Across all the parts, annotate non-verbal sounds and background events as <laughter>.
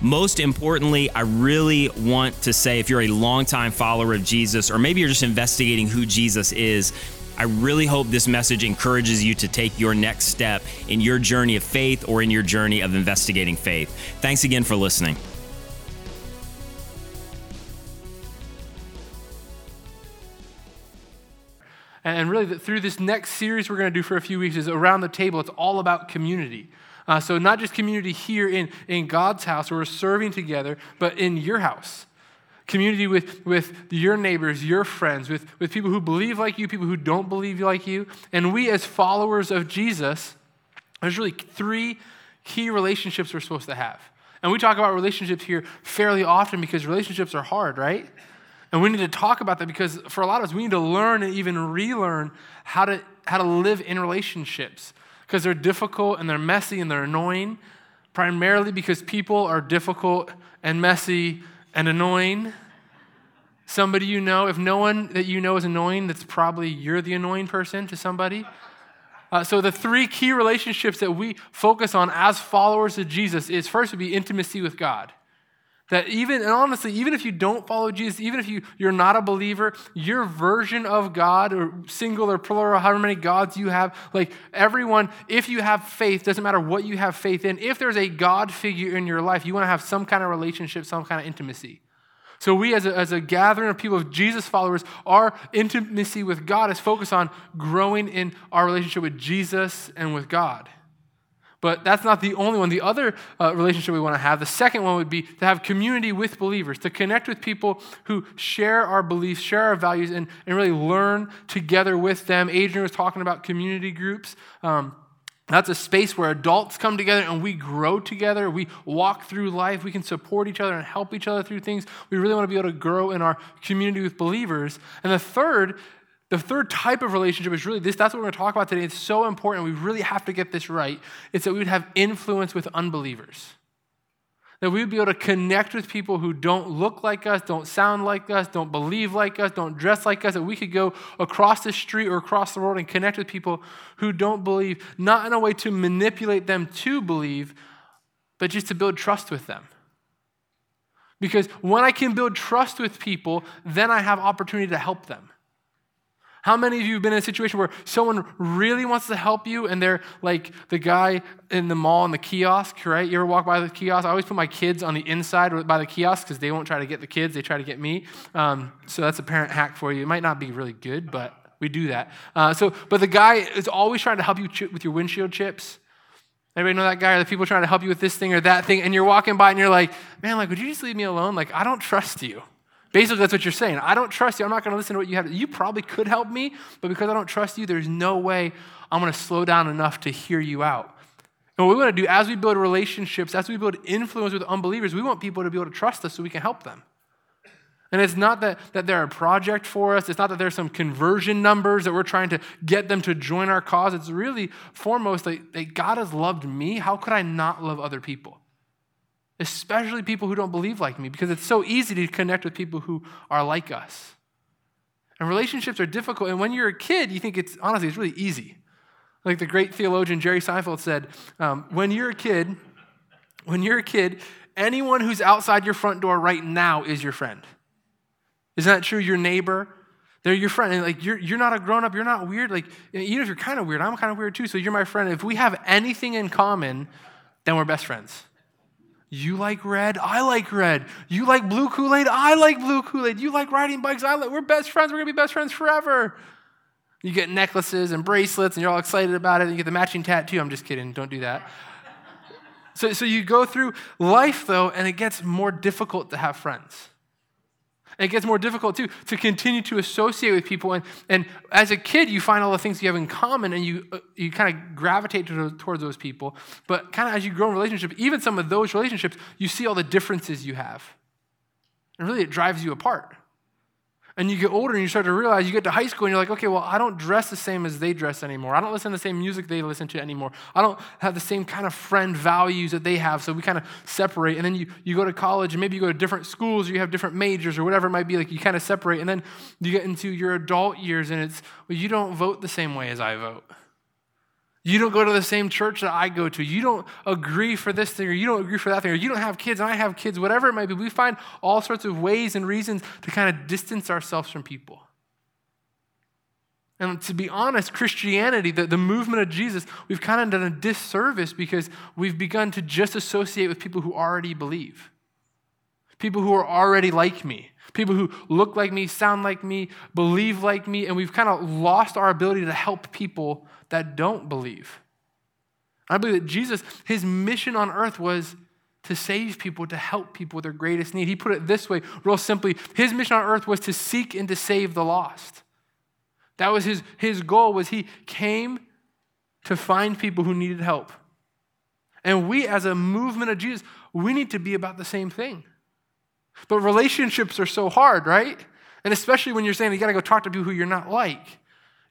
Most importantly, I really want to say if you're a longtime follower of Jesus, or maybe you're just investigating who Jesus is, I really hope this message encourages you to take your next step in your journey of faith or in your journey of investigating faith. Thanks again for listening. And really, through this next series we're going to do for a few weeks is around the table. It's all about community. Uh, so, not just community here in, in God's house where we're serving together, but in your house. Community with, with your neighbors, your friends, with, with people who believe like you, people who don't believe like you. And we, as followers of Jesus, there's really three key relationships we're supposed to have. And we talk about relationships here fairly often because relationships are hard, right? And we need to talk about that because for a lot of us, we need to learn and even relearn how to, how to live in relationships because they're difficult and they're messy and they're annoying, primarily because people are difficult and messy and annoying. Somebody you know, if no one that you know is annoying, that's probably you're the annoying person to somebody. Uh, so the three key relationships that we focus on as followers of Jesus is first would be intimacy with God. That even, and honestly, even if you don't follow Jesus, even if you, you're not a believer, your version of God, or single or plural, however many gods you have, like everyone, if you have faith, doesn't matter what you have faith in, if there's a God figure in your life, you want to have some kind of relationship, some kind of intimacy. So, we as a, as a gathering of people of Jesus followers, our intimacy with God is focused on growing in our relationship with Jesus and with God. But that's not the only one. The other uh, relationship we want to have, the second one would be to have community with believers, to connect with people who share our beliefs, share our values, and, and really learn together with them. Adrian was talking about community groups. Um, that's a space where adults come together and we grow together. We walk through life. We can support each other and help each other through things. We really want to be able to grow in our community with believers. And the third the third type of relationship is really this. That's what we're going to talk about today. It's so important. We really have to get this right. It's that we would have influence with unbelievers. That we would be able to connect with people who don't look like us, don't sound like us, don't believe like us, don't dress like us. That we could go across the street or across the world and connect with people who don't believe, not in a way to manipulate them to believe, but just to build trust with them. Because when I can build trust with people, then I have opportunity to help them. How many of you have been in a situation where someone really wants to help you and they're like the guy in the mall in the kiosk, right? You ever walk by the kiosk? I always put my kids on the inside by the kiosk because they won't try to get the kids, they try to get me. Um, so that's a parent hack for you. It might not be really good, but we do that. Uh, so, but the guy is always trying to help you with your windshield chips. Anybody know that guy or the people trying to help you with this thing or that thing, and you're walking by and you're like, man, like, would you just leave me alone? Like, I don't trust you. Basically, that's what you're saying. I don't trust you. I'm not going to listen to what you have. You probably could help me, but because I don't trust you, there's no way I'm going to slow down enough to hear you out. And what we want to do as we build relationships, as we build influence with unbelievers, we want people to be able to trust us so we can help them. And it's not that, that they're a project for us. It's not that there's some conversion numbers that we're trying to get them to join our cause. It's really foremost that, that God has loved me. How could I not love other people? Especially people who don't believe like me, because it's so easy to connect with people who are like us. And relationships are difficult. And when you're a kid, you think it's honestly, it's really easy. Like the great theologian Jerry Seinfeld said, um, when you're a kid, when you're a kid, anyone who's outside your front door right now is your friend. Isn't that true? Your neighbor, they're your friend. And like you're, you're not a grown up, you're not weird. Like, even if you're kind of weird, I'm kind of weird too. So you're my friend. If we have anything in common, then we're best friends. You like red, I like red. You like blue Kool Aid, I like blue Kool Aid. You like riding bikes, I like. We're best friends. We're gonna be best friends forever. You get necklaces and bracelets, and you're all excited about it. And you get the matching tattoo. I'm just kidding. Don't do that. So, so you go through life though, and it gets more difficult to have friends. And it gets more difficult too to continue to associate with people. And, and as a kid, you find all the things you have in common and you, uh, you kind of gravitate to, towards those people. But kind of as you grow in relationship, even some of those relationships, you see all the differences you have. And really, it drives you apart. And you get older and you start to realize you get to high school and you're like, okay, well, I don't dress the same as they dress anymore. I don't listen to the same music they listen to anymore. I don't have the same kind of friend values that they have. So we kind of separate. And then you, you go to college and maybe you go to different schools or you have different majors or whatever it might be. Like you kind of separate. And then you get into your adult years and it's, well, you don't vote the same way as I vote. You don't go to the same church that I go to. You don't agree for this thing, or you don't agree for that thing, or you don't have kids and I have kids, whatever it might be. We find all sorts of ways and reasons to kind of distance ourselves from people. And to be honest, Christianity, the, the movement of Jesus, we've kind of done a disservice because we've begun to just associate with people who already believe. People who are already like me. People who look like me, sound like me, believe like me, and we've kind of lost our ability to help people that don't believe. I believe that Jesus, his mission on earth was to save people, to help people with their greatest need. He put it this way, real simply his mission on earth was to seek and to save the lost. That was his, his goal was he came to find people who needed help. And we as a movement of Jesus, we need to be about the same thing. But relationships are so hard, right? And especially when you're saying you got to go talk to people who you're not like.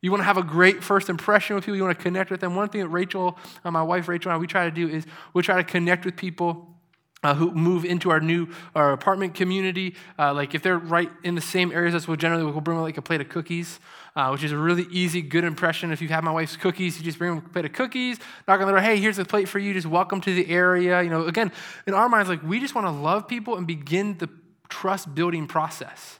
You want to have a great first impression with people. You want to connect with them. One thing that Rachel, uh, my wife Rachel, and I, we try to do is we try to connect with people uh, who move into our new our apartment community. Uh, like if they're right in the same areas as we'll generally we'll bring like a plate of cookies, uh, which is a really easy, good impression. If you have my wife's cookies, you just bring a plate of cookies, knock on the door, hey, here's a plate for you. Just welcome to the area. You know, again, in our minds, like we just want to love people and begin the trust building process.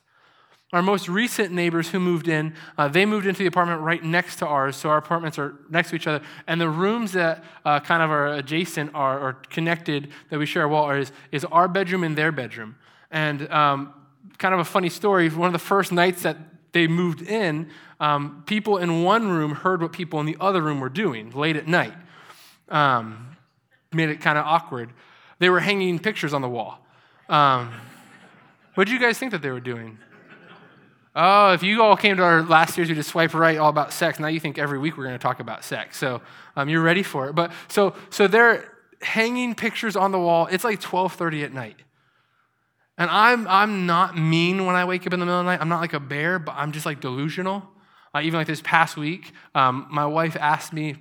Our most recent neighbors who moved in, uh, they moved into the apartment right next to ours, so our apartments are next to each other. And the rooms that uh, kind of are adjacent are, or connected that we share a wall is, is our bedroom and their bedroom. And um, kind of a funny story, one of the first nights that they moved in, um, people in one room heard what people in the other room were doing late at night. Um, made it kind of awkward. They were hanging pictures on the wall. Um, what did you guys think that they were doing? Oh, if you all came to our last series, we just swipe right all about sex. Now you think every week we're going to talk about sex. So um, you're ready for it. But so so they're hanging pictures on the wall. It's like 12:30 at night. And I'm I'm not mean when I wake up in the middle of the night. I'm not like a bear, but I'm just like delusional. Uh, even like this past week, um, my wife asked me.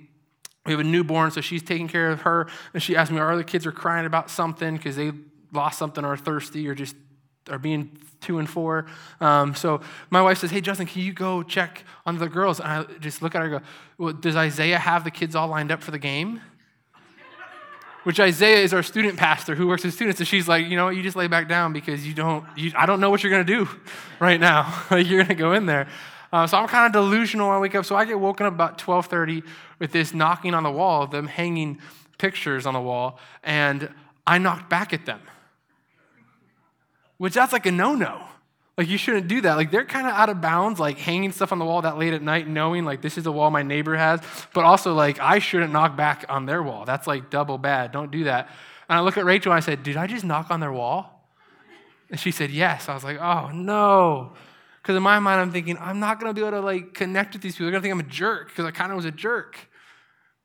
We have a newborn, so she's taking care of her, and she asked me, "Are the kids are crying about something because they lost something or are thirsty or just are being two and four. Um, so my wife says, Hey, Justin, can you go check on the girls? And I just look at her and go, Well, does Isaiah have the kids all lined up for the game? Which Isaiah is our student pastor who works with students. And she's like, You know what? You just lay back down because you don't, you, I don't know what you're going to do <laughs> right now. <laughs> you're going to go in there. Uh, so I'm kind of delusional when I wake up. So I get woken up about 12:30 with this knocking on the wall, of them hanging pictures on the wall, and I knocked back at them which that's like a no no. Like, you shouldn't do that. Like, they're kind of out of bounds, like hanging stuff on the wall that late at night, knowing, like, this is the wall my neighbor has. But also, like, I shouldn't knock back on their wall. That's like double bad. Don't do that. And I look at Rachel and I said, Did I just knock on their wall? And she said, Yes. I was like, Oh, no. Because in my mind, I'm thinking, I'm not going to be able to, like, connect with these people. They're going to think I'm a jerk because I kind of was a jerk.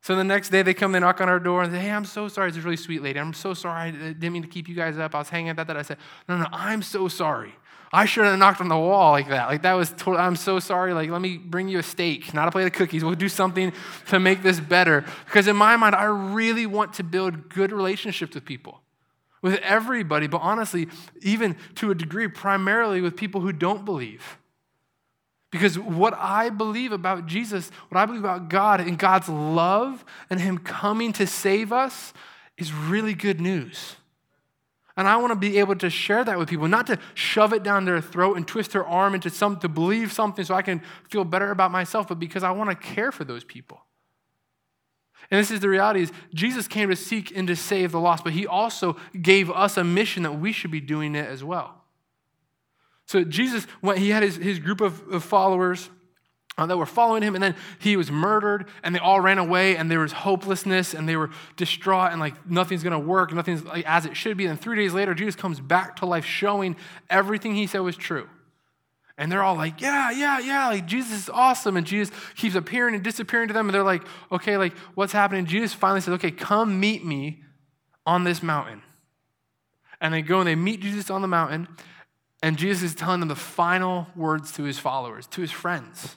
So the next day they come, they knock on our door and say, Hey, I'm so sorry. It's a really sweet lady. I'm so sorry. I didn't mean to keep you guys up. I was hanging at that. that. I said, No, no, I'm so sorry. I shouldn't have knocked on the wall like that. Like that was, total, I'm so sorry. Like, let me bring you a steak, not a plate of cookies. We'll do something to make this better. Because in my mind, I really want to build good relationships with people, with everybody, but honestly, even to a degree, primarily with people who don't believe. Because what I believe about Jesus, what I believe about God and God's love and Him coming to save us is really good news. And I want to be able to share that with people, not to shove it down their throat and twist their arm into some to believe something so I can feel better about myself, but because I want to care for those people. And this is the reality is Jesus came to seek and to save the lost, but he also gave us a mission that we should be doing it as well. So Jesus, when he had his, his group of, of followers uh, that were following him, and then he was murdered, and they all ran away, and there was hopelessness, and they were distraught, and like nothing's gonna work, nothing's like, as it should be. And three days later, Jesus comes back to life, showing everything he said was true. And they're all like, yeah, yeah, yeah, like Jesus is awesome. And Jesus keeps appearing and disappearing to them. And they're like, okay, like what's happening? Jesus finally says, okay, come meet me on this mountain. And they go and they meet Jesus on the mountain. And Jesus is telling them the final words to his followers, to his friends.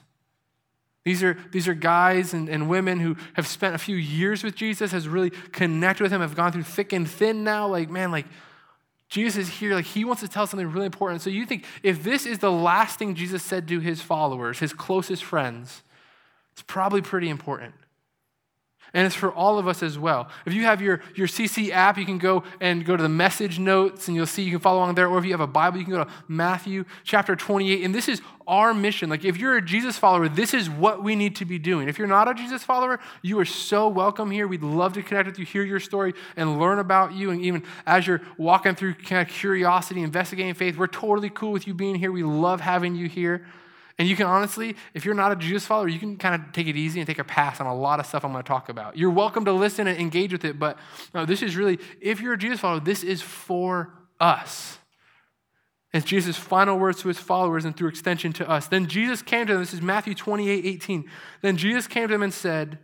These are, these are guys and, and women who have spent a few years with Jesus, has really connected with him, have gone through thick and thin now. Like, man, like Jesus is here. Like, he wants to tell something really important. So you think if this is the last thing Jesus said to his followers, his closest friends, it's probably pretty important. And it's for all of us as well. If you have your, your CC app, you can go and go to the message notes and you'll see you can follow along there. Or if you have a Bible, you can go to Matthew chapter 28. And this is our mission. Like, if you're a Jesus follower, this is what we need to be doing. If you're not a Jesus follower, you are so welcome here. We'd love to connect with you, hear your story, and learn about you. And even as you're walking through kind of curiosity, investigating faith, we're totally cool with you being here. We love having you here. And you can honestly, if you're not a Jesus follower, you can kind of take it easy and take a pass on a lot of stuff I'm going to talk about. You're welcome to listen and engage with it, but no, this is really, if you're a Jesus follower, this is for us. It's Jesus' final words to his followers and through extension to us. Then Jesus came to them, this is Matthew 28 18. Then Jesus came to them and said,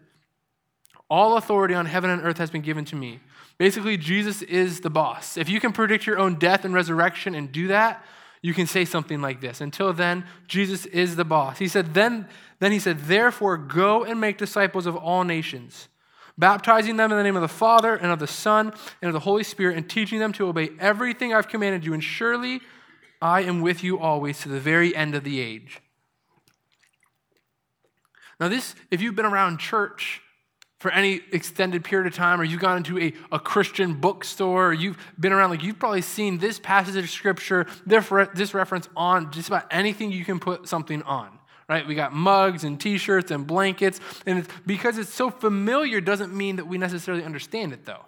All authority on heaven and earth has been given to me. Basically, Jesus is the boss. If you can predict your own death and resurrection and do that, you can say something like this. Until then, Jesus is the boss. He said, then, then he said, therefore go and make disciples of all nations, baptizing them in the name of the Father and of the Son and of the Holy Spirit, and teaching them to obey everything I've commanded you. And surely I am with you always to the very end of the age. Now, this, if you've been around church for any extended period of time, or you've gone into a, a Christian bookstore, or you've been around, like you've probably seen this passage of scripture, this reference on just about anything you can put something on. Right? We got mugs and t-shirts and blankets. And it's, because it's so familiar doesn't mean that we necessarily understand it though.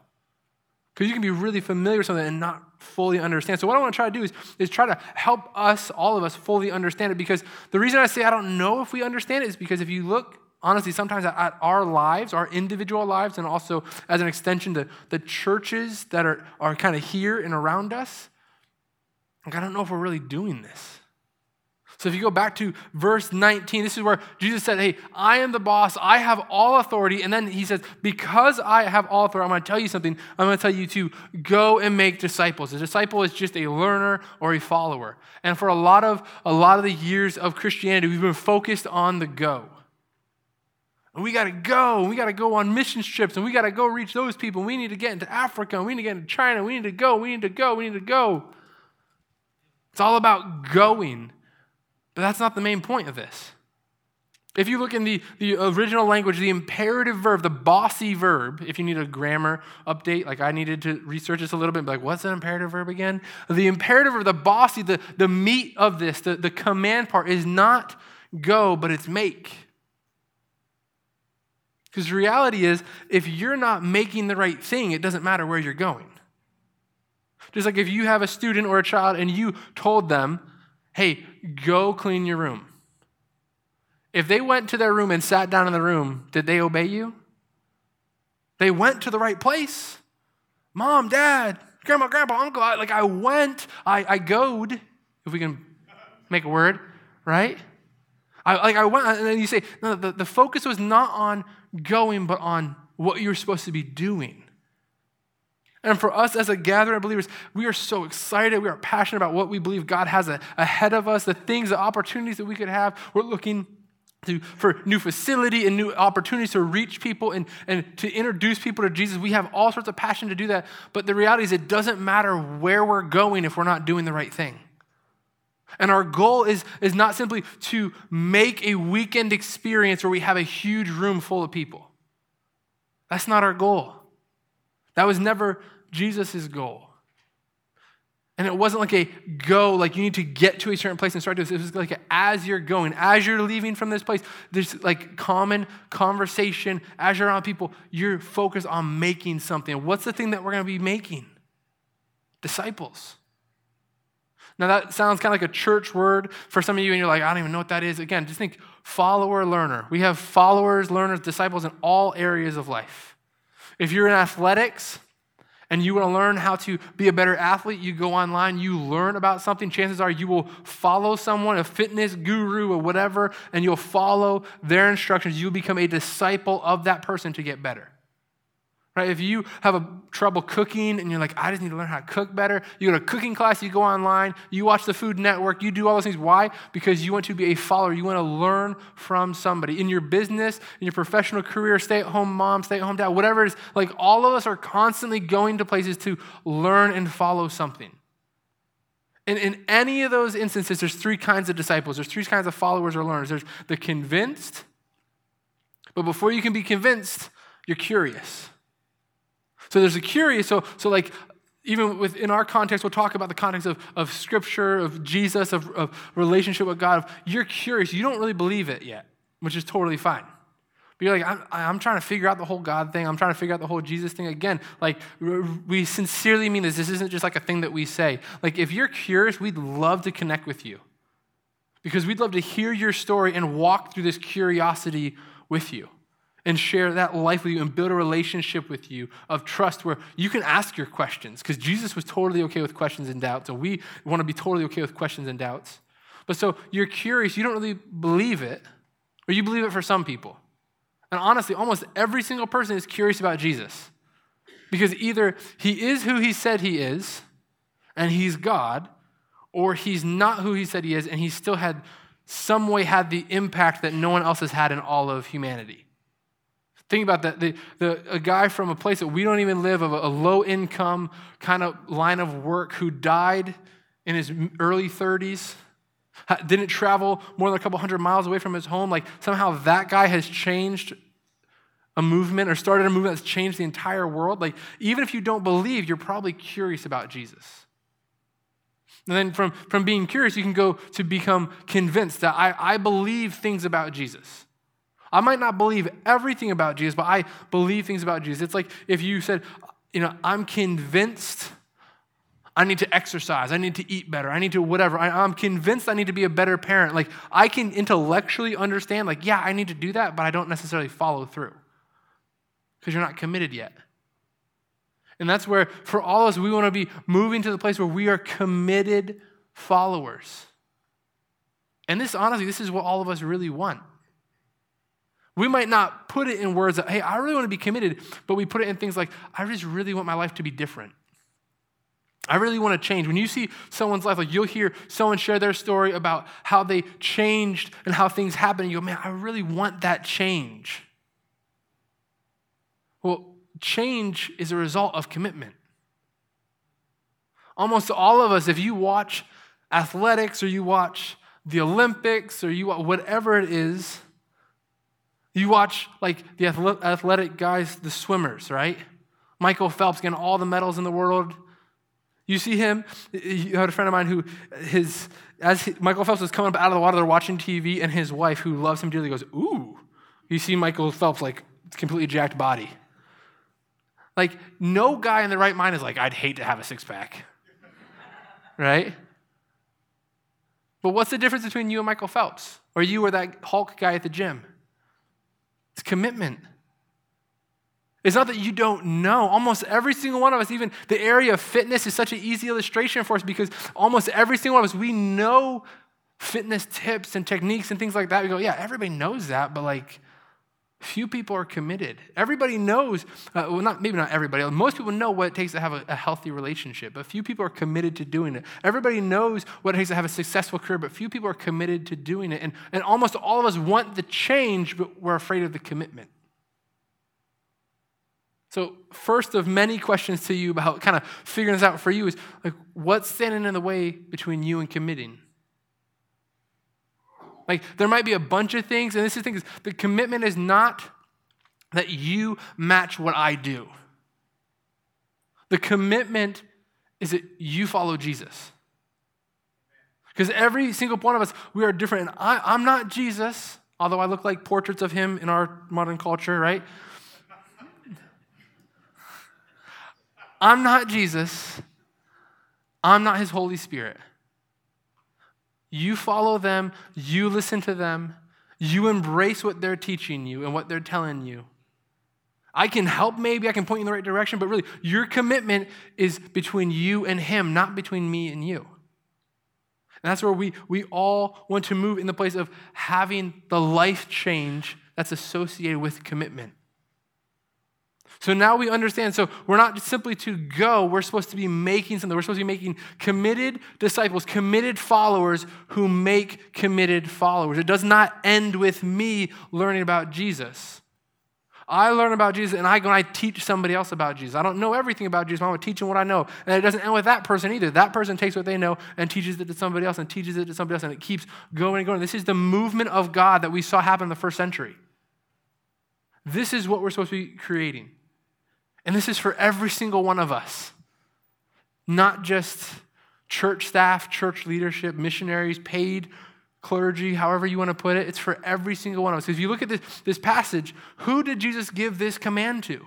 Because you can be really familiar with something and not fully understand. So what I want to try to do is, is try to help us, all of us, fully understand it. Because the reason I say I don't know if we understand it is because if you look honestly, sometimes at our lives, our individual lives, and also as an extension to the churches that are, are kind of here and around us, like, I don't know if we're really doing this. So if you go back to verse 19, this is where Jesus said, Hey, I am the boss. I have all authority. And then he says, Because I have all authority, I'm going to tell you something. I'm going to tell you to go and make disciples. A disciple is just a learner or a follower. And for a lot of a lot of the years of Christianity, we've been focused on the go. And we got to go. And we got to go on mission trips. And we got to go reach those people. We need to get into Africa. And we need to get into China. We need to go. We need to go. We need to go. It's all about going. But that's not the main point of this. If you look in the, the original language, the imperative verb, the bossy verb, if you need a grammar update, like I needed to research this a little bit, like, what's an imperative verb again? The imperative verb, the bossy, the, the meat of this, the, the command part is not go, but it's make. Because the reality is, if you're not making the right thing, it doesn't matter where you're going. Just like if you have a student or a child and you told them, hey, go clean your room. If they went to their room and sat down in the room, did they obey you? They went to the right place. Mom, dad, grandma, grandpa, uncle, I, like I went, I, I goed, if we can make a word, right? I, like I went, and then you say, no, the, the focus was not on going, but on what you're supposed to be doing. And for us as a gathering of believers, we are so excited. We are passionate about what we believe God has ahead of us, the things, the opportunities that we could have. We're looking to, for new facility and new opportunities to reach people and, and to introduce people to Jesus. We have all sorts of passion to do that. But the reality is, it doesn't matter where we're going if we're not doing the right thing. And our goal is, is not simply to make a weekend experience where we have a huge room full of people. That's not our goal. That was never Jesus' goal. And it wasn't like a go, like you need to get to a certain place and start doing this. It was like a, as you're going, as you're leaving from this place, there's like common conversation. As you're around people, you're focused on making something. What's the thing that we're going to be making? Disciples. Now, that sounds kind of like a church word for some of you, and you're like, I don't even know what that is. Again, just think follower, learner. We have followers, learners, disciples in all areas of life. If you're in athletics and you want to learn how to be a better athlete, you go online, you learn about something. Chances are you will follow someone, a fitness guru or whatever, and you'll follow their instructions. You'll become a disciple of that person to get better. Right? If you have a trouble cooking and you're like, I just need to learn how to cook better, you go to cooking class, you go online, you watch the Food Network, you do all those things. Why? Because you want to be a follower. You want to learn from somebody. In your business, in your professional career, stay at home mom, stay at home dad, whatever it is, like all of us are constantly going to places to learn and follow something. And in any of those instances, there's three kinds of disciples. There's three kinds of followers or learners. There's the convinced, but before you can be convinced, you're curious. So there's a curious, so, so like even within our context, we'll talk about the context of, of scripture, of Jesus, of, of relationship with God. You're curious. You don't really believe it yet, which is totally fine. But you're like, I'm, I'm trying to figure out the whole God thing. I'm trying to figure out the whole Jesus thing. Again, like, we sincerely mean this. This isn't just like a thing that we say. Like, if you're curious, we'd love to connect with you because we'd love to hear your story and walk through this curiosity with you and share that life with you and build a relationship with you of trust where you can ask your questions because Jesus was totally okay with questions and doubts, and we want to be totally okay with questions and doubts. But so you're curious, you don't really believe it, or you believe it for some people. And honestly, almost every single person is curious about Jesus because either he is who he said he is and he's God, or he's not who he said he is and he still had some way had the impact that no one else has had in all of humanity. Think about that. The, the, a guy from a place that we don't even live, of a, a low income kind of line of work, who died in his early 30s, didn't travel more than a couple hundred miles away from his home. Like somehow that guy has changed a movement or started a movement that's changed the entire world. Like even if you don't believe, you're probably curious about Jesus. And then from, from being curious, you can go to become convinced that I, I believe things about Jesus. I might not believe everything about Jesus, but I believe things about Jesus. It's like if you said, you know, I'm convinced I need to exercise, I need to eat better, I need to whatever. I, am convinced I need to be a better parent. Like I can intellectually understand, like, yeah, I need to do that, but I don't necessarily follow through because you're not committed yet. And that's where, for all of us, we want to be moving to the place where we are committed followers. And this, honestly, this is what all of us really want. We might not put it in words that, hey, I really want to be committed, but we put it in things like, I just really want my life to be different. I really want to change. When you see someone's life, like you'll hear someone share their story about how they changed and how things happened, and you go, man, I really want that change. Well, change is a result of commitment. Almost all of us, if you watch athletics or you watch the Olympics or you whatever it is, you watch like the athletic guys, the swimmers, right? Michael Phelps getting all the medals in the world. You see him. You had a friend of mine who, his as he, Michael Phelps was coming up out of the water, they're watching TV, and his wife, who loves him dearly, goes, "Ooh." You see Michael Phelps like completely jacked body. Like no guy in the right mind is like, "I'd hate to have a six pack," right? But what's the difference between you and Michael Phelps, or you or that Hulk guy at the gym? It's commitment. It's not that you don't know. Almost every single one of us, even the area of fitness, is such an easy illustration for us because almost every single one of us, we know fitness tips and techniques and things like that. We go, yeah, everybody knows that, but like, Few people are committed. Everybody knows, uh, well, not maybe not everybody. Most people know what it takes to have a, a, healthy relationship, but few people are committed to doing it. Everybody knows what it takes to have a successful career, but few people are committed to doing it. And, and almost all of us want the change, but we're afraid of the commitment. So, first of many questions to you about kind of figuring this out for you is like, what's standing in the way between you and committing? Like there might be a bunch of things, and this is the thing is the commitment is not that you match what I do. The commitment is that you follow Jesus. Because every single one of us, we are different. And I, I'm not Jesus, although I look like portraits of him in our modern culture, right? I'm not Jesus. I'm not his Holy Spirit. You follow them, you listen to them, you embrace what they're teaching you and what they're telling you. I can help, maybe I can point you in the right direction, but really, your commitment is between you and Him, not between me and you. And that's where we, we all want to move in the place of having the life change that's associated with commitment. So now we understand. So we're not simply to go, we're supposed to be making something. We're supposed to be making committed disciples, committed followers who make committed followers. It does not end with me learning about Jesus. I learn about Jesus and I go and I teach somebody else about Jesus. I don't know everything about Jesus, but I'm teaching what I know. And it doesn't end with that person either. That person takes what they know and teaches it to somebody else and teaches it to somebody else, and it keeps going and going. This is the movement of God that we saw happen in the first century. This is what we're supposed to be creating. And this is for every single one of us, not just church staff, church leadership, missionaries, paid clergy, however you want to put it. It's for every single one of us. If you look at this, this passage, who did Jesus give this command to?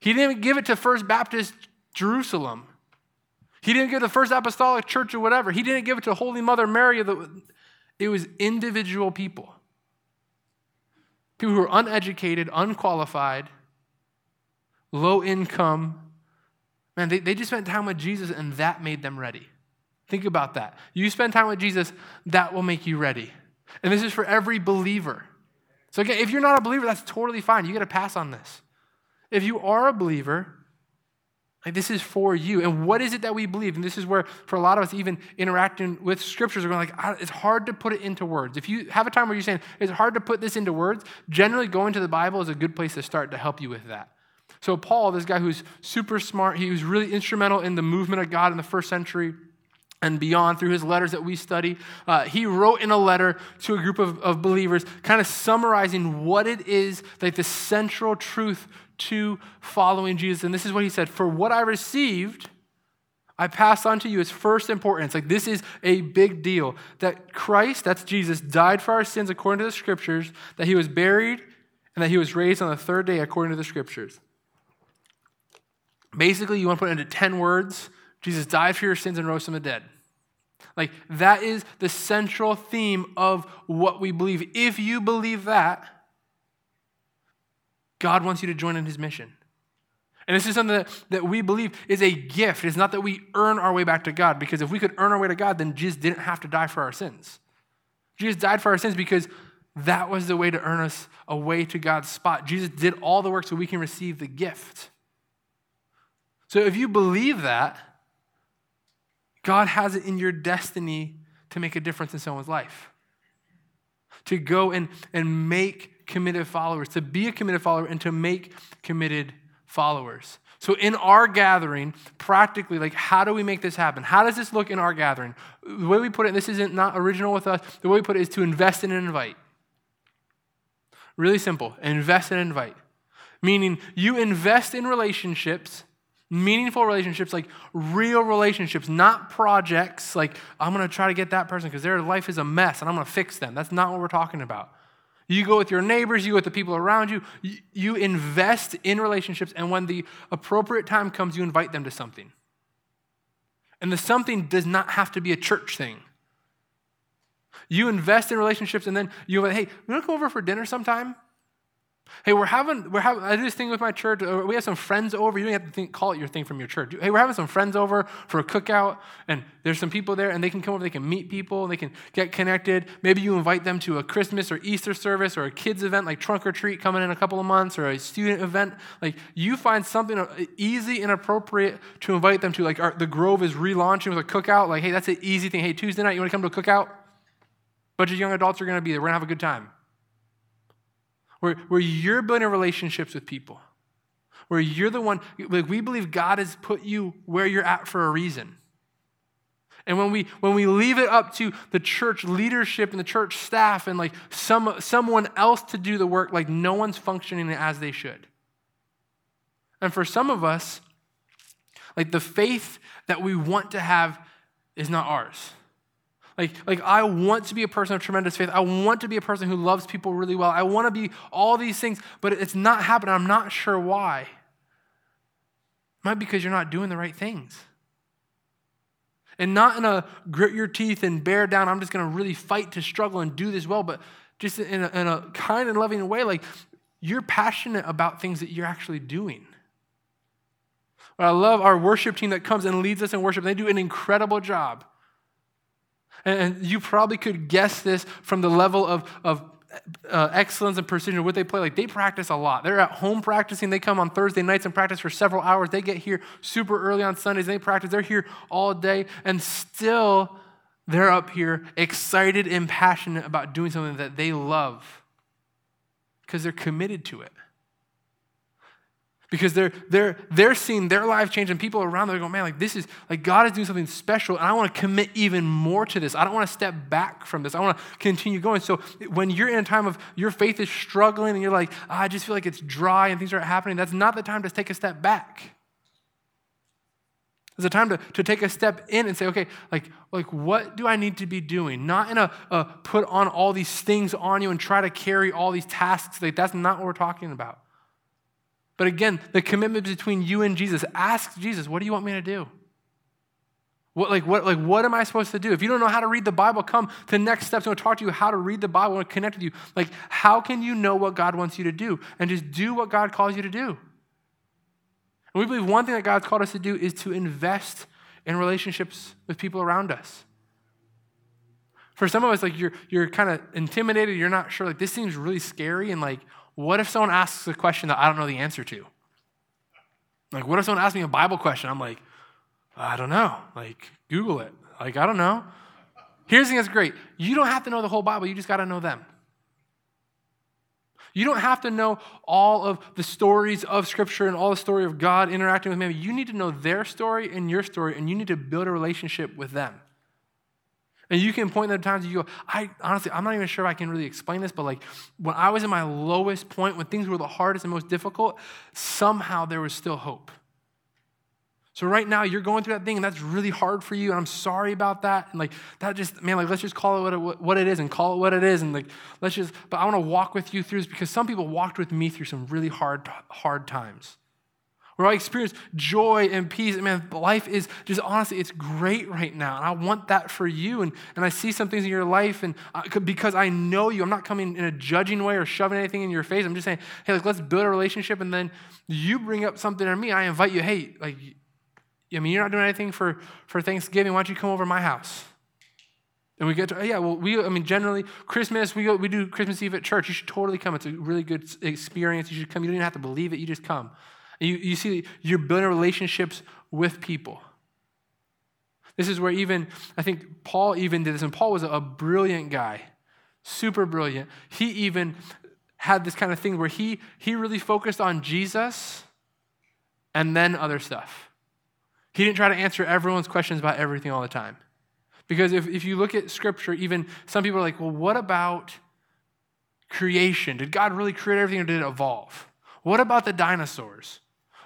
He didn't give it to First Baptist Jerusalem. He didn't give it to First Apostolic Church or whatever. He didn't give it to Holy Mother Mary. It was individual people. People who were uneducated, unqualified, low income. Man, they, they just spent time with Jesus and that made them ready. Think about that. You spend time with Jesus, that will make you ready. And this is for every believer. So, again, if you're not a believer, that's totally fine. You get a pass on this. If you are a believer, like this is for you. And what is it that we believe? And this is where, for a lot of us, even interacting with scriptures, we're going like, it's hard to put it into words. If you have a time where you're saying it's hard to put this into words, generally going to the Bible is a good place to start to help you with that. So, Paul, this guy who's super smart, he was really instrumental in the movement of God in the first century and beyond through his letters that we study. Uh, he wrote in a letter to a group of, of believers, kind of summarizing what it is, like the central truth to following Jesus. And this is what he said For what I received, I pass on to you as first importance. Like, this is a big deal. That Christ, that's Jesus, died for our sins according to the scriptures, that he was buried, and that he was raised on the third day according to the scriptures. Basically, you want to put it into 10 words Jesus died for your sins and rose from the dead. Like, that is the central theme of what we believe. If you believe that, God wants you to join in his mission. And this is something that, that we believe is a gift. It's not that we earn our way back to God, because if we could earn our way to God, then Jesus didn't have to die for our sins. Jesus died for our sins because that was the way to earn us a way to God's spot. Jesus did all the work so we can receive the gift. So if you believe that, God has it in your destiny to make a difference in someone's life. To go and, and make committed followers, to be a committed follower and to make committed followers. So, in our gathering, practically, like, how do we make this happen? How does this look in our gathering? The way we put it, this isn't not original with us, the way we put it is to invest in and invite. Really simple invest and invite. Meaning, you invest in relationships meaningful relationships, like real relationships, not projects like I'm going to try to get that person because their life is a mess and I'm going to fix them. That's not what we're talking about. You go with your neighbors, you go with the people around you, you invest in relationships, and when the appropriate time comes, you invite them to something. And the something does not have to be a church thing. You invest in relationships, and then you go, hey, we want to come over for dinner sometime? Hey, we're having, we're having, I do this thing with my church. Uh, we have some friends over. You don't have to think, call it your thing from your church. Hey, we're having some friends over for a cookout, and there's some people there, and they can come over, they can meet people, they can get connected. Maybe you invite them to a Christmas or Easter service or a kids event like Trunk or Treat coming in a couple of months or a student event. Like, you find something uh, easy and appropriate to invite them to. Like, our, the Grove is relaunching with a cookout. Like, hey, that's an easy thing. Hey, Tuesday night, you want to come to a cookout? Bunch of young adults are going to be there. We're going to have a good time where, where you're building relationships with people, where you're the one, like we believe God has put you where you're at for a reason. And when we when we leave it up to the church leadership and the church staff and like some someone else to do the work, like no one's functioning as they should. And for some of us, like the faith that we want to have is not ours. Like, like I want to be a person of tremendous faith. I want to be a person who loves people really well. I want to be all these things, but it's not happening. I'm not sure why. It might be because you're not doing the right things. And not in a grit your teeth and bear down, I'm just going to really fight to struggle and do this well, but just in a, in a kind and loving way, like you're passionate about things that you're actually doing. But I love our worship team that comes and leads us in worship. They do an incredible job. And you probably could guess this from the level of, of uh, excellence and precision, what they play, like they practice a lot. They're at home practicing. They come on Thursday nights and practice for several hours. They get here super early on Sundays. They practice. They're here all day, and still they're up here excited and passionate about doing something that they love because they're committed to it because they're, they're, they're seeing their life change and people around them are going, man, like this is, like God is doing something special and I want to commit even more to this. I don't want to step back from this. I want to continue going. So when you're in a time of your faith is struggling and you're like, oh, I just feel like it's dry and things aren't happening, that's not the time to take a step back. It's a time to, to take a step in and say, okay, like, like what do I need to be doing? Not in a, a put on all these things on you and try to carry all these tasks. Like that's not what we're talking about. But again, the commitment between you and Jesus. Ask Jesus, what do you want me to do? What, like, what, like, what am I supposed to do? If you don't know how to read the Bible, come to next steps. I want to talk to you how to read the Bible. and connect with you. Like, how can you know what God wants you to do? And just do what God calls you to do. And we believe one thing that God's called us to do is to invest in relationships with people around us. For some of us, like you're you're kind of intimidated, you're not sure, like this seems really scary, and like what if someone asks a question that I don't know the answer to? Like, what if someone asks me a Bible question? I'm like, I don't know. Like, Google it. Like, I don't know. Here's the thing that's great you don't have to know the whole Bible, you just got to know them. You don't have to know all of the stories of Scripture and all the story of God interacting with man. You need to know their story and your story, and you need to build a relationship with them. And you can point them times you go, I honestly, I'm not even sure if I can really explain this, but like when I was in my lowest point, when things were the hardest and most difficult, somehow there was still hope. So right now you're going through that thing and that's really hard for you and I'm sorry about that and like that just man like let's just call it what it, what it is and call it what it is and like let's just but I want to walk with you through this because some people walked with me through some really hard hard times where I experience joy and peace. And man, life is just honestly, it's great right now. And I want that for you. And, and I see some things in your life, and I, because I know you, I'm not coming in a judging way or shoving anything in your face. I'm just saying, hey, like, let's build a relationship. And then you bring up something to me. I invite you, hey, like, I mean, you're not doing anything for, for Thanksgiving. Why don't you come over to my house? And we get to, yeah, well, we, I mean, generally, Christmas, we, go, we do Christmas Eve at church. You should totally come. It's a really good experience. You should come. You don't even have to believe it. You just come. You, you see, you're building relationships with people. This is where even, I think Paul even did this, and Paul was a, brilliant guy, super brilliant. He even had this kind of thing where he, he really focused on Jesus and then other stuff. He didn't try to answer everyone's questions about everything all the time. Because if, if you look at scripture, even some people are like, well, what about creation? Did God really create everything or did it evolve? What about the dinosaurs?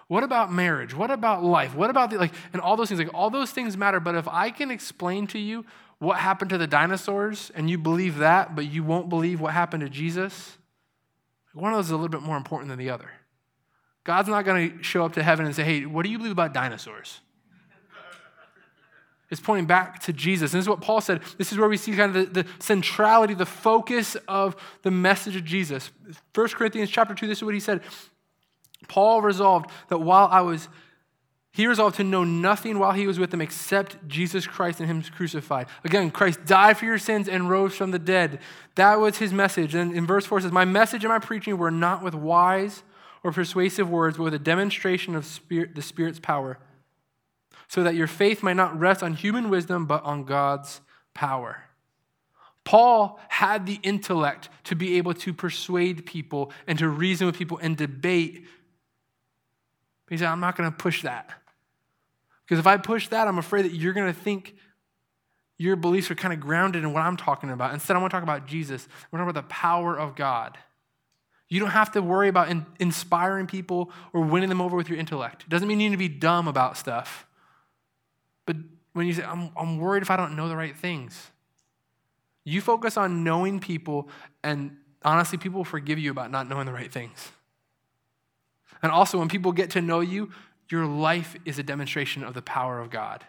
What about marriage? What about life? What about the, like, and all those things? Like, all those things matter, but if I can explain to you what happened to the dinosaurs and you believe that, but you won't believe what happened to Jesus, one of those is a little bit more important than the other. God's not going to show up to heaven and say, hey, what do you believe about dinosaurs? <laughs> It's pointing back to Jesus. And this is what Paul said. This is where we see kind of the, the, centrality, the focus of the message of Jesus. 1 Corinthians chapter 2, this is what he said. Paul resolved that while I was, he resolved to know nothing while he was with them except Jesus Christ and him crucified. Again, Christ died for your sins and rose from the dead. That was his message. And in verse 4 says, My message and my preaching were not with wise or persuasive words, but with a demonstration of spirit, the Spirit's power, so that your faith might not rest on human wisdom, but on God's power. Paul had the intellect to be able to persuade people and to reason with people and debate but he said, I'm not going to push that. Because if I push that, I'm afraid that you're going to think your beliefs are kind of grounded in what I'm talking about. Instead, I want to talk about Jesus. We're talking about the power of God. You don't have to worry about in, inspiring people or winning them over with your intellect. It doesn't mean you need to be dumb about stuff. But when you say, I'm, I'm worried if I don't know the right things, you focus on knowing people, and honestly, people will forgive you about not knowing the right things. And also, when people get to know you, your life is a demonstration of the power of God.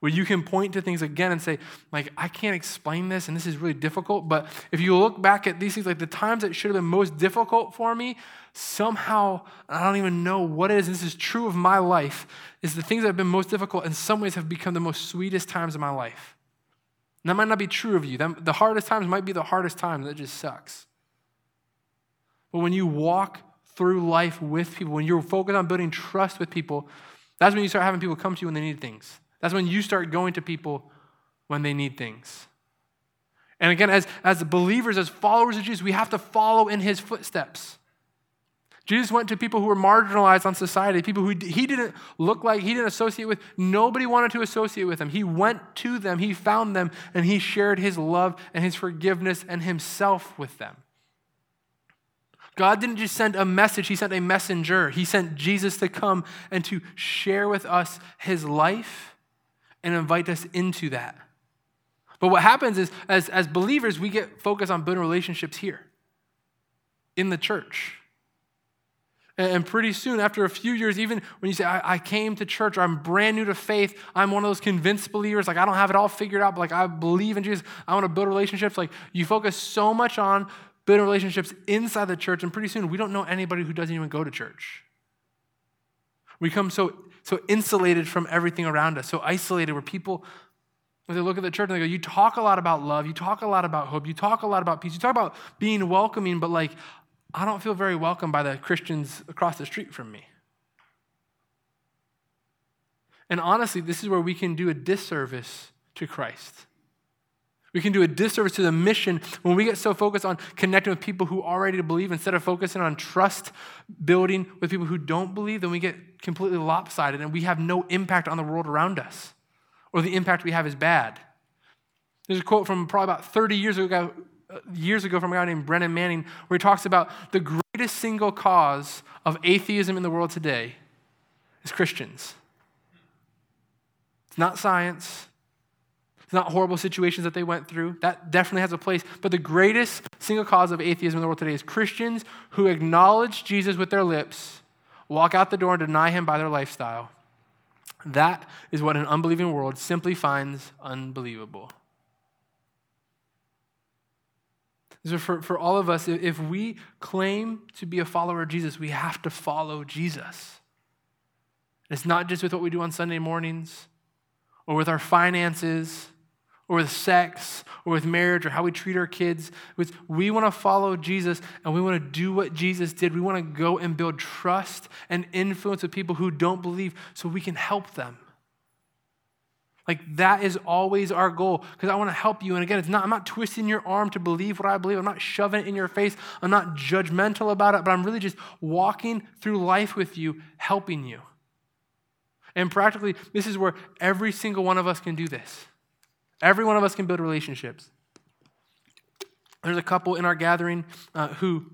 Where you can point to things again and say, like, I can't explain this, and this is really difficult. But if you look back at these things, like the times that should have been most difficult for me, somehow, I don't even know what it is, this is true of my life, is the things that have been most difficult in some ways have become the most sweetest times of my life. And that might not be true of you. The hardest times might be the hardest times. That just sucks. But when you walk through life with people, when you're focused on building trust with people, that's when you start having people come to you when they need things. That's when you start going to people when they need things. And again, as, as believers, as followers of Jesus, we have to follow in his footsteps. Jesus went to people who were marginalized on society, people who he didn't look like, he didn't associate with. Nobody wanted to associate with him. He went to them, he found them, and he shared his love and his forgiveness and himself with them. God didn't just send a message, He sent a messenger. He sent Jesus to come and to share with us His life and invite us into that. But what happens is, as, as believers, we get focused on building relationships here in the church. And pretty soon, after a few years, even when you say, I, I, came to church, or I'm brand new to faith, I'm one of those convinced believers, like I don't have it all figured out, but like I believe in Jesus, I want to build relationships. Like you focus so much on building relationships inside the church, and pretty soon we don't know anybody who doesn't even go to church. We become so, so insulated from everything around us, so isolated where people, when they look at the church and they go, You talk a lot about love, you talk a lot about hope, you talk a lot about peace, you talk about being welcoming, but like, I don't feel very welcome by the Christians across the street from me. And honestly, this is where we can do a disservice to Christ. We can do a disservice to the mission when we get so focused on connecting with people who already believe instead of focusing on trust building with people who don't believe, then we get completely lopsided and we have no impact on the world around us, or the impact we have is bad. There's a quote from probably about 30 years ago, uh, years ago from a guy named Brennan Manning where he talks about the greatest single cause of atheism in the world today is Christians. It's not science, it's not horrible situations that they went through. That definitely has a place. But the greatest single cause of atheism in the world today is Christians who acknowledge Jesus with their lips, walk out the door and deny him by their lifestyle. That is what an unbelieving world simply finds unbelievable. So for, for all of us, if we claim to be a follower of Jesus, we have to follow Jesus. It's not just with what we do on Sunday mornings or with our finances or with sex or with marriage or how we treat our kids. We want to follow Jesus and we want to do what Jesus did. We want to go and build trust and influence with people who don't believe so we can help them. Like that is always our goal because I want to help you. And again, it's not, I'm not twisting your arm to believe what I believe. I'm not shoving it in your face. I'm not judgmental about it, but I'm really just walking through life with you, helping you. And practically, this is where every single one of us can do this. Every one of us can build relationships. There's a couple in our gathering uh, who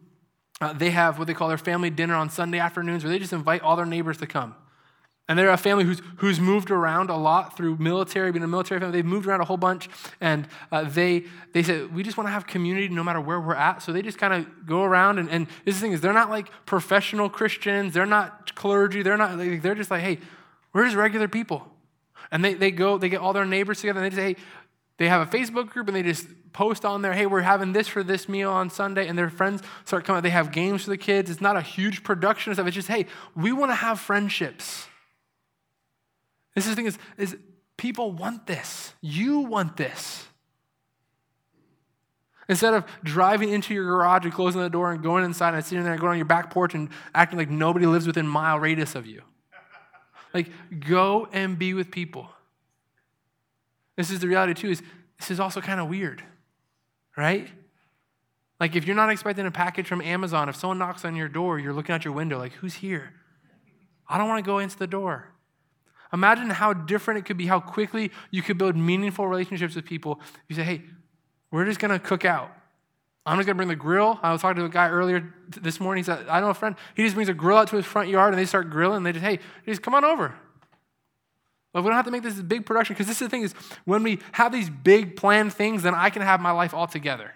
uh, they have what they call their family dinner on Sunday afternoons, where they just invite all their neighbors to come. And they're a family who's, who's moved around a lot through military, being a military family. They've moved around a whole bunch. And uh, they, they said, we just want to have community no matter where we're at. So they just kind of go around. And, and this thing is, they're not like professional Christians. They're not clergy. They're not, they're just like, hey, we're just regular people. And they, they go, they get all their neighbors together and they say, hey, they have a Facebook group and they just post on there, hey, we're having this for this meal on Sunday. And their friends start coming. They have games for the kids. It's not a huge production of stuff. It's just, hey, we want to have friendships. This is the thing is, is people want this. You want this. Instead of driving into your garage and closing the door and going inside and sitting there and going on your back porch and acting like nobody lives within mile radius of you. Like, go and be with people. This is the reality, too, is this is also kind of weird, right? Like, if you're not expecting a package from Amazon, if someone knocks on your door, you're looking out your window, like, who's here? I don't want to go into the door. Imagine how different it could be, how quickly you could build meaningful relationships with people. You say, hey, we're just going to cook out. I'm just to bring the grill. I was talking to a guy earlier this morning. He said, I know a friend. He just brings a grill out to his front yard and they start grilling. And they just, hey, just come on over. But we don't have to make this a big production because this is the thing is when we have these big planned things, then I can have my life all together.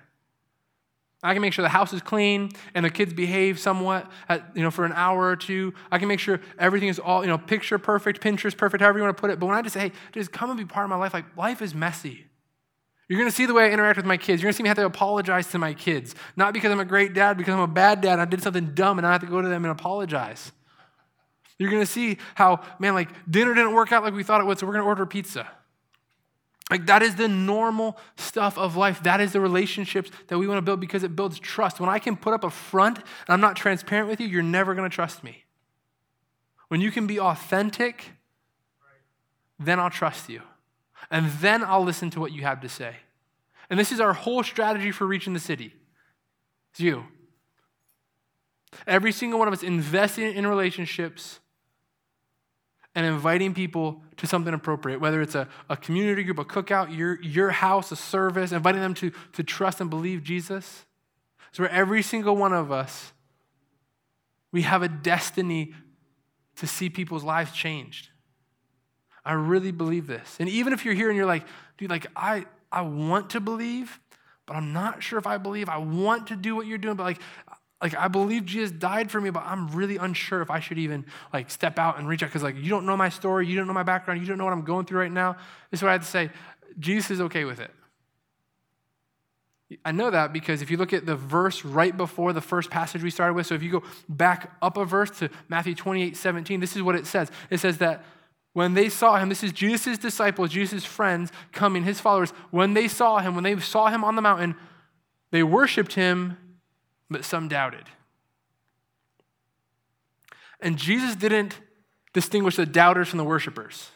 I can make sure the house is clean and the kids behave somewhat at, you know, for an hour or two. I can make sure everything is all, you know, picture perfect, Pinterest perfect, however you want to put it. But when I just say, hey, just come and be part of my life, like life is messy. You're going to see the way I interact with my kids. You're going to see me have to apologize to my kids. Not because I'm a great dad, because I'm a bad dad. I did something dumb and I have to go to them and apologize. You're going to see how, man, like dinner didn't work out like we thought it would, so we're going to order pizza. Like, that is the normal stuff of life. That is the relationships that we want to build because it builds trust. When I can put up a front and I'm not transparent with you, you're never going to trust me. When you can be authentic, then I'll trust you. And then I'll listen to what you have to say. And this is our whole strategy for reaching the city. It's you. Every single one of us investing in relationships and inviting people to something appropriate, whether it's a, a community group, a cookout, your, your house, a service, inviting them to, to trust and believe Jesus. So, where every single one of us, we have a destiny to see people's lives changed. I really believe this. And even if you're here and you're like, dude, like, I, I want to believe, but I'm not sure if I believe. I want to do what you're doing, but like, like I believe Jesus died for me, but I'm really unsure if I should even like step out and reach out because like you don't know my story, you don't know my background, you don't know what I'm going through right now. This is what I have to say. Jesus is okay with it. I know that because if you look at the verse right before the first passage we started with, so if you go back up a verse to Matthew 28, 17, this is what it says. It says that when they saw him, this is Jesus' disciples, Jesus' friends coming, his followers, when they saw him, when they saw him on the mountain, they worshiped him but some doubted. And Jesus didn't distinguish the doubters from the worshipers.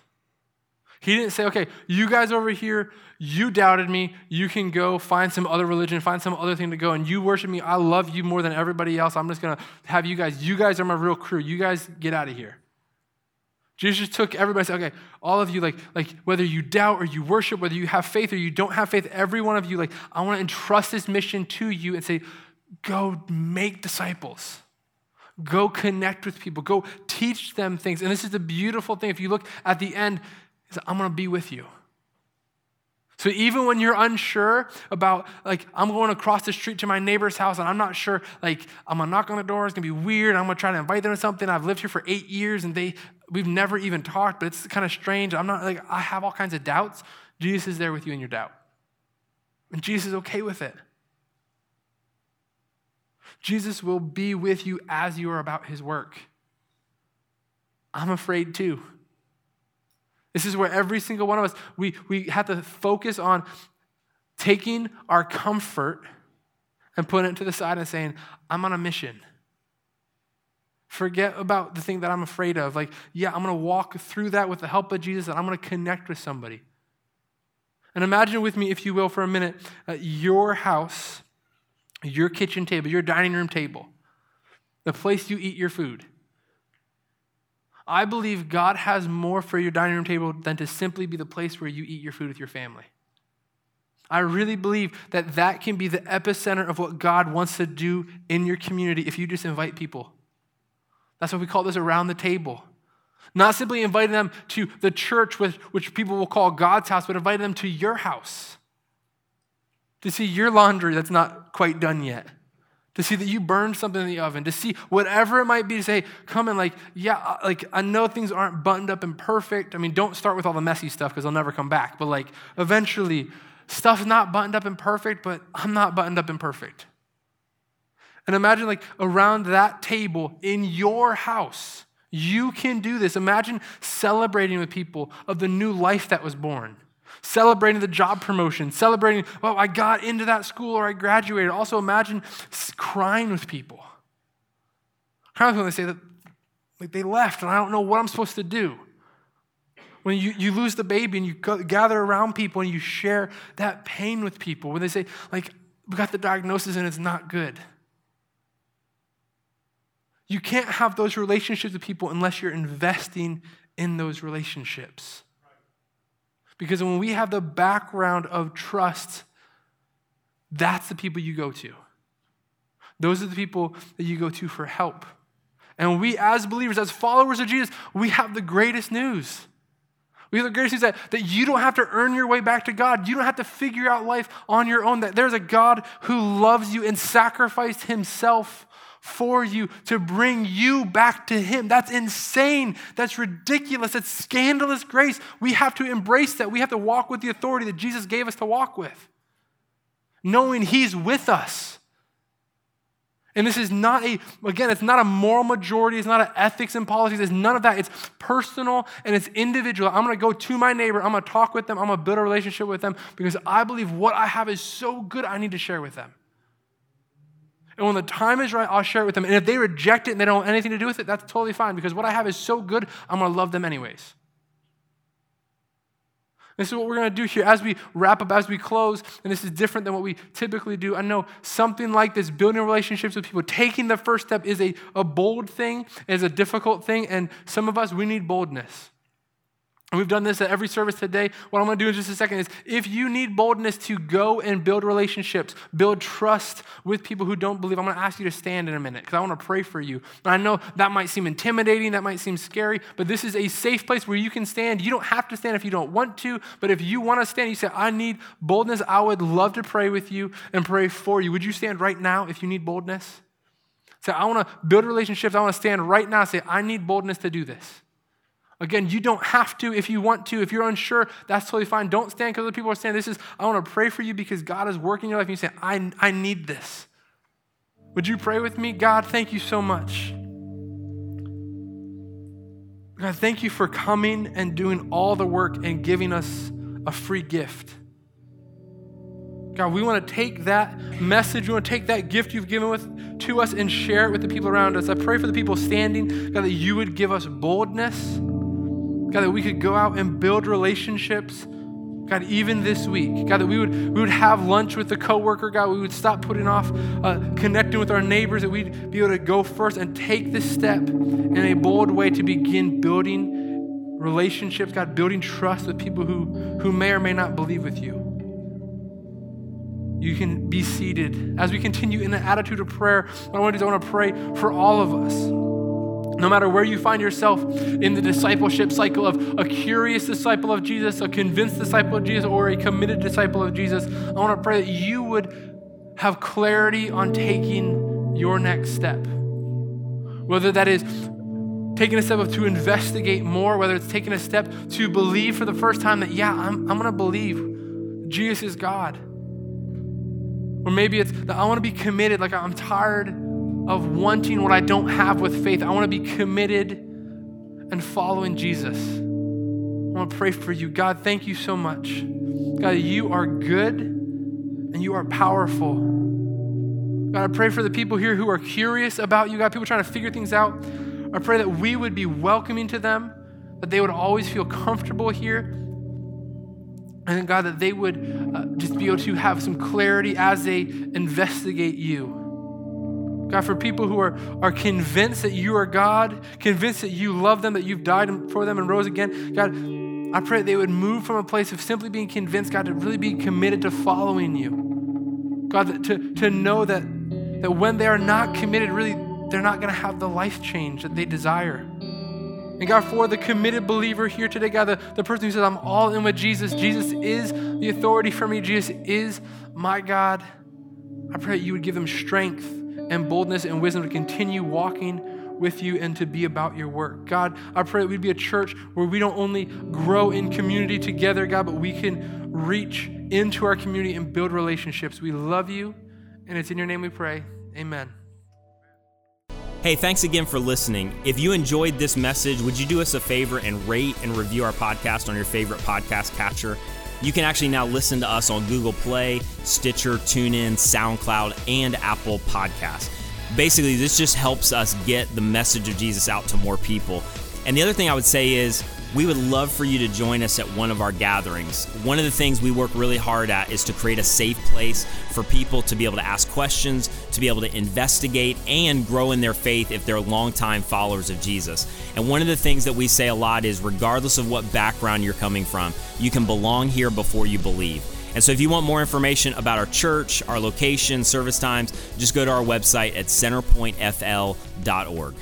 He didn't say, okay, you guys over here, you doubted me. You can go find some other religion, find some other thing to go, and you worship me. I love you more than everybody else. I'm just going to have you guys, you guys are my real crew. You guys get out of here. Jesus took everybody said, okay, all of you, like, like whether you doubt or you worship, whether you have faith or you don't have faith, every one of you, like, I want to entrust this mission to you and say, go make disciples. Go connect with people. Go teach them things. And this is the beautiful thing. If you look at the end, I'm going to be with you. So even when you're unsure about, like, I'm going across the street to my neighbor's house and I'm not sure, like, I'm gonna knock on the door, it's gonna be weird, I'm gonna try to invite them to something. I've lived here for eight years and they, we've never even talked, but it's kind of strange. I'm not, like, I have all kinds of doubts. Jesus is there with you in your doubt. And Jesus is okay with it. Jesus will be with you as you are about his work. I'm afraid too. This is where every single one of us, we, we have to focus on taking our comfort and putting it to the side and saying, I'm on a mission. Forget about the thing that I'm afraid of. Like, yeah, I'm going to walk through that with the help of Jesus and I'm going to connect with somebody. And imagine with me, if you will, for a minute, uh, your house your kitchen table, your dining room table, the place you eat your food. I believe God has more for your dining room table than to simply be the place where you eat your food with your family. I really believe that that can be the epicenter of what God wants to do in your community if you just invite people. That's what we call this around the table. Not simply inviting them to the church, which, which people will call God's house, but inviting them to your house to see your laundry that's not quite done yet, to see that you burned something in the oven, to see whatever it might be, to say, come and like, yeah, like I know things aren't buttoned up and perfect. I mean, don't start with all the messy stuff because they'll never come back. But like, eventually, stuff's not buttoned up and perfect, but I'm not buttoned up and perfect. And imagine like around that table in your house, you can do this. Imagine celebrating with people of the new life that was born celebrating the job promotion, celebrating, well, I got into that school or I graduated. Also, imagine crying with people. Crying when they say that like they left and I don't know what I'm supposed to do. When you, you lose the baby and you gather around people and you share that pain with people. When they say, like, we got the diagnosis and it's not good. You can't have those relationships with people unless you're investing in those relationships. Because when we have the background of trust, that's the people you go to. Those are the people that you go to for help. And we, as believers, as followers of Jesus, we have the greatest news. We have the greatest news that, that you don't have to earn your way back to God. You don't have to figure out life on your own. That there's a God who loves you and sacrificed himself for you to bring you back to Him. That's insane. That's ridiculous. That's scandalous grace. We have to embrace that. We have to walk with the authority that Jesus gave us to walk with, knowing He's with us. And this is not a, again, it's not a moral majority, it's not an ethics and policies, it's none of that. It's personal and it's individual. I'm gonna go to my neighbor, I'm gonna talk with them, I'm gonna build a relationship with them because I believe what I have is so good, I need to share with them. And when the time is right, I'll share it with them. And if they reject it and they don't have anything to do with it, that's totally fine because what I have is so good, I'm gonna love them anyways. This is what we're going to do here as we wrap up, as we close. And this is different than what we typically do. I know something like this, building relationships with people, taking the first step is a, a bold thing, is a difficult thing. And some of us, we need boldness. We've done this at every service today. What I'm going to do in just a second is if you need boldness to go and build relationships, build trust with people who don't believe, I'm going to ask you to stand in a minute because I want to pray for you. And I know that might seem intimidating, that might seem scary, but this is a safe place where you can stand. You don't have to stand if you don't want to, but if you want to stand, you say, I need boldness, I would love to pray with you and pray for you. Would you stand right now if you need boldness? Say, I want to build relationships. I want to stand right now say, I need boldness to do this. Again, you don't have to if you want to. If you're unsure, that's totally fine. Don't stand because other people are saying, This is, I want to pray for you because God is working in your life. And you say, I, I need this. Would you pray with me? God, thank you so much. God, thank you for coming and doing all the work and giving us a free gift. God, we want to take that message, we want to take that gift you've given with, to us and share it with the people around us. I pray for the people standing, God, that you would give us boldness God, that we could go out and build relationships. God, even this week, God, that we would, we would have lunch with the coworker, God, we would stop putting off uh, connecting with our neighbors, that we'd be able to go first and take this step in a bold way to begin building relationships, God, building trust with people who, who may or may not believe with you. You can be seated. As we continue in the attitude of prayer, what I want to do is I want to pray for all of us. No matter where you find yourself in the discipleship cycle of a curious disciple of Jesus, a convinced disciple of Jesus, or a committed disciple of Jesus, I want to pray that you would have clarity on taking your next step. Whether that is taking a step of to investigate more, whether it's taking a step to believe for the first time that, yeah, I'm, I'm going to believe Jesus is God. Or maybe it's that I want to be committed, like I'm tired of wanting what I don't have with faith. I want to be committed and following Jesus. I want to pray for you. God, thank you so much. God, you are good and you are powerful. God, I pray for the people here who are curious about you, God, people trying to figure things out. I pray that we would be welcoming to them, that they would always feel comfortable here. And God, that they would uh, just be able to have some clarity as they investigate you. God, for people who are, are convinced that you are God, convinced that you love them, that you've died for them and rose again, God, I pray they would move from a place of simply being convinced, God, to really be committed to following you. God, to, to know that, that when they are not committed, really, they're not going to have the life change that they desire. And God, for the committed believer here today, God, the, the person who says, I'm all in with Jesus, Jesus is the authority for me, Jesus is my God, I pray you would give them strength and boldness and wisdom to continue walking with you and to be about your work. God, I pray that we'd be a church where we don't only grow in community together, God, but we can reach into our community and build relationships. We love you, and it's in your name we pray. Amen. Hey, thanks again for listening. If you enjoyed this message, would you do us a favor and rate and review our podcast on your favorite podcast catcher? You can actually now listen to us on Google Play, Stitcher, TuneIn, SoundCloud, and Apple Podcasts. Basically, this just helps us get the message of Jesus out to more people. And the other thing I would say is, we would love for you to join us at one of our gatherings. One of the things we work really hard at is to create a safe place for people to be able to ask questions, to be able to investigate, and grow in their faith if they're longtime followers of Jesus. And one of the things that we say a lot is regardless of what background you're coming from, you can belong here before you believe. And so, if you want more information about our church, our location, service times, just go to our website at centerpointfl.org.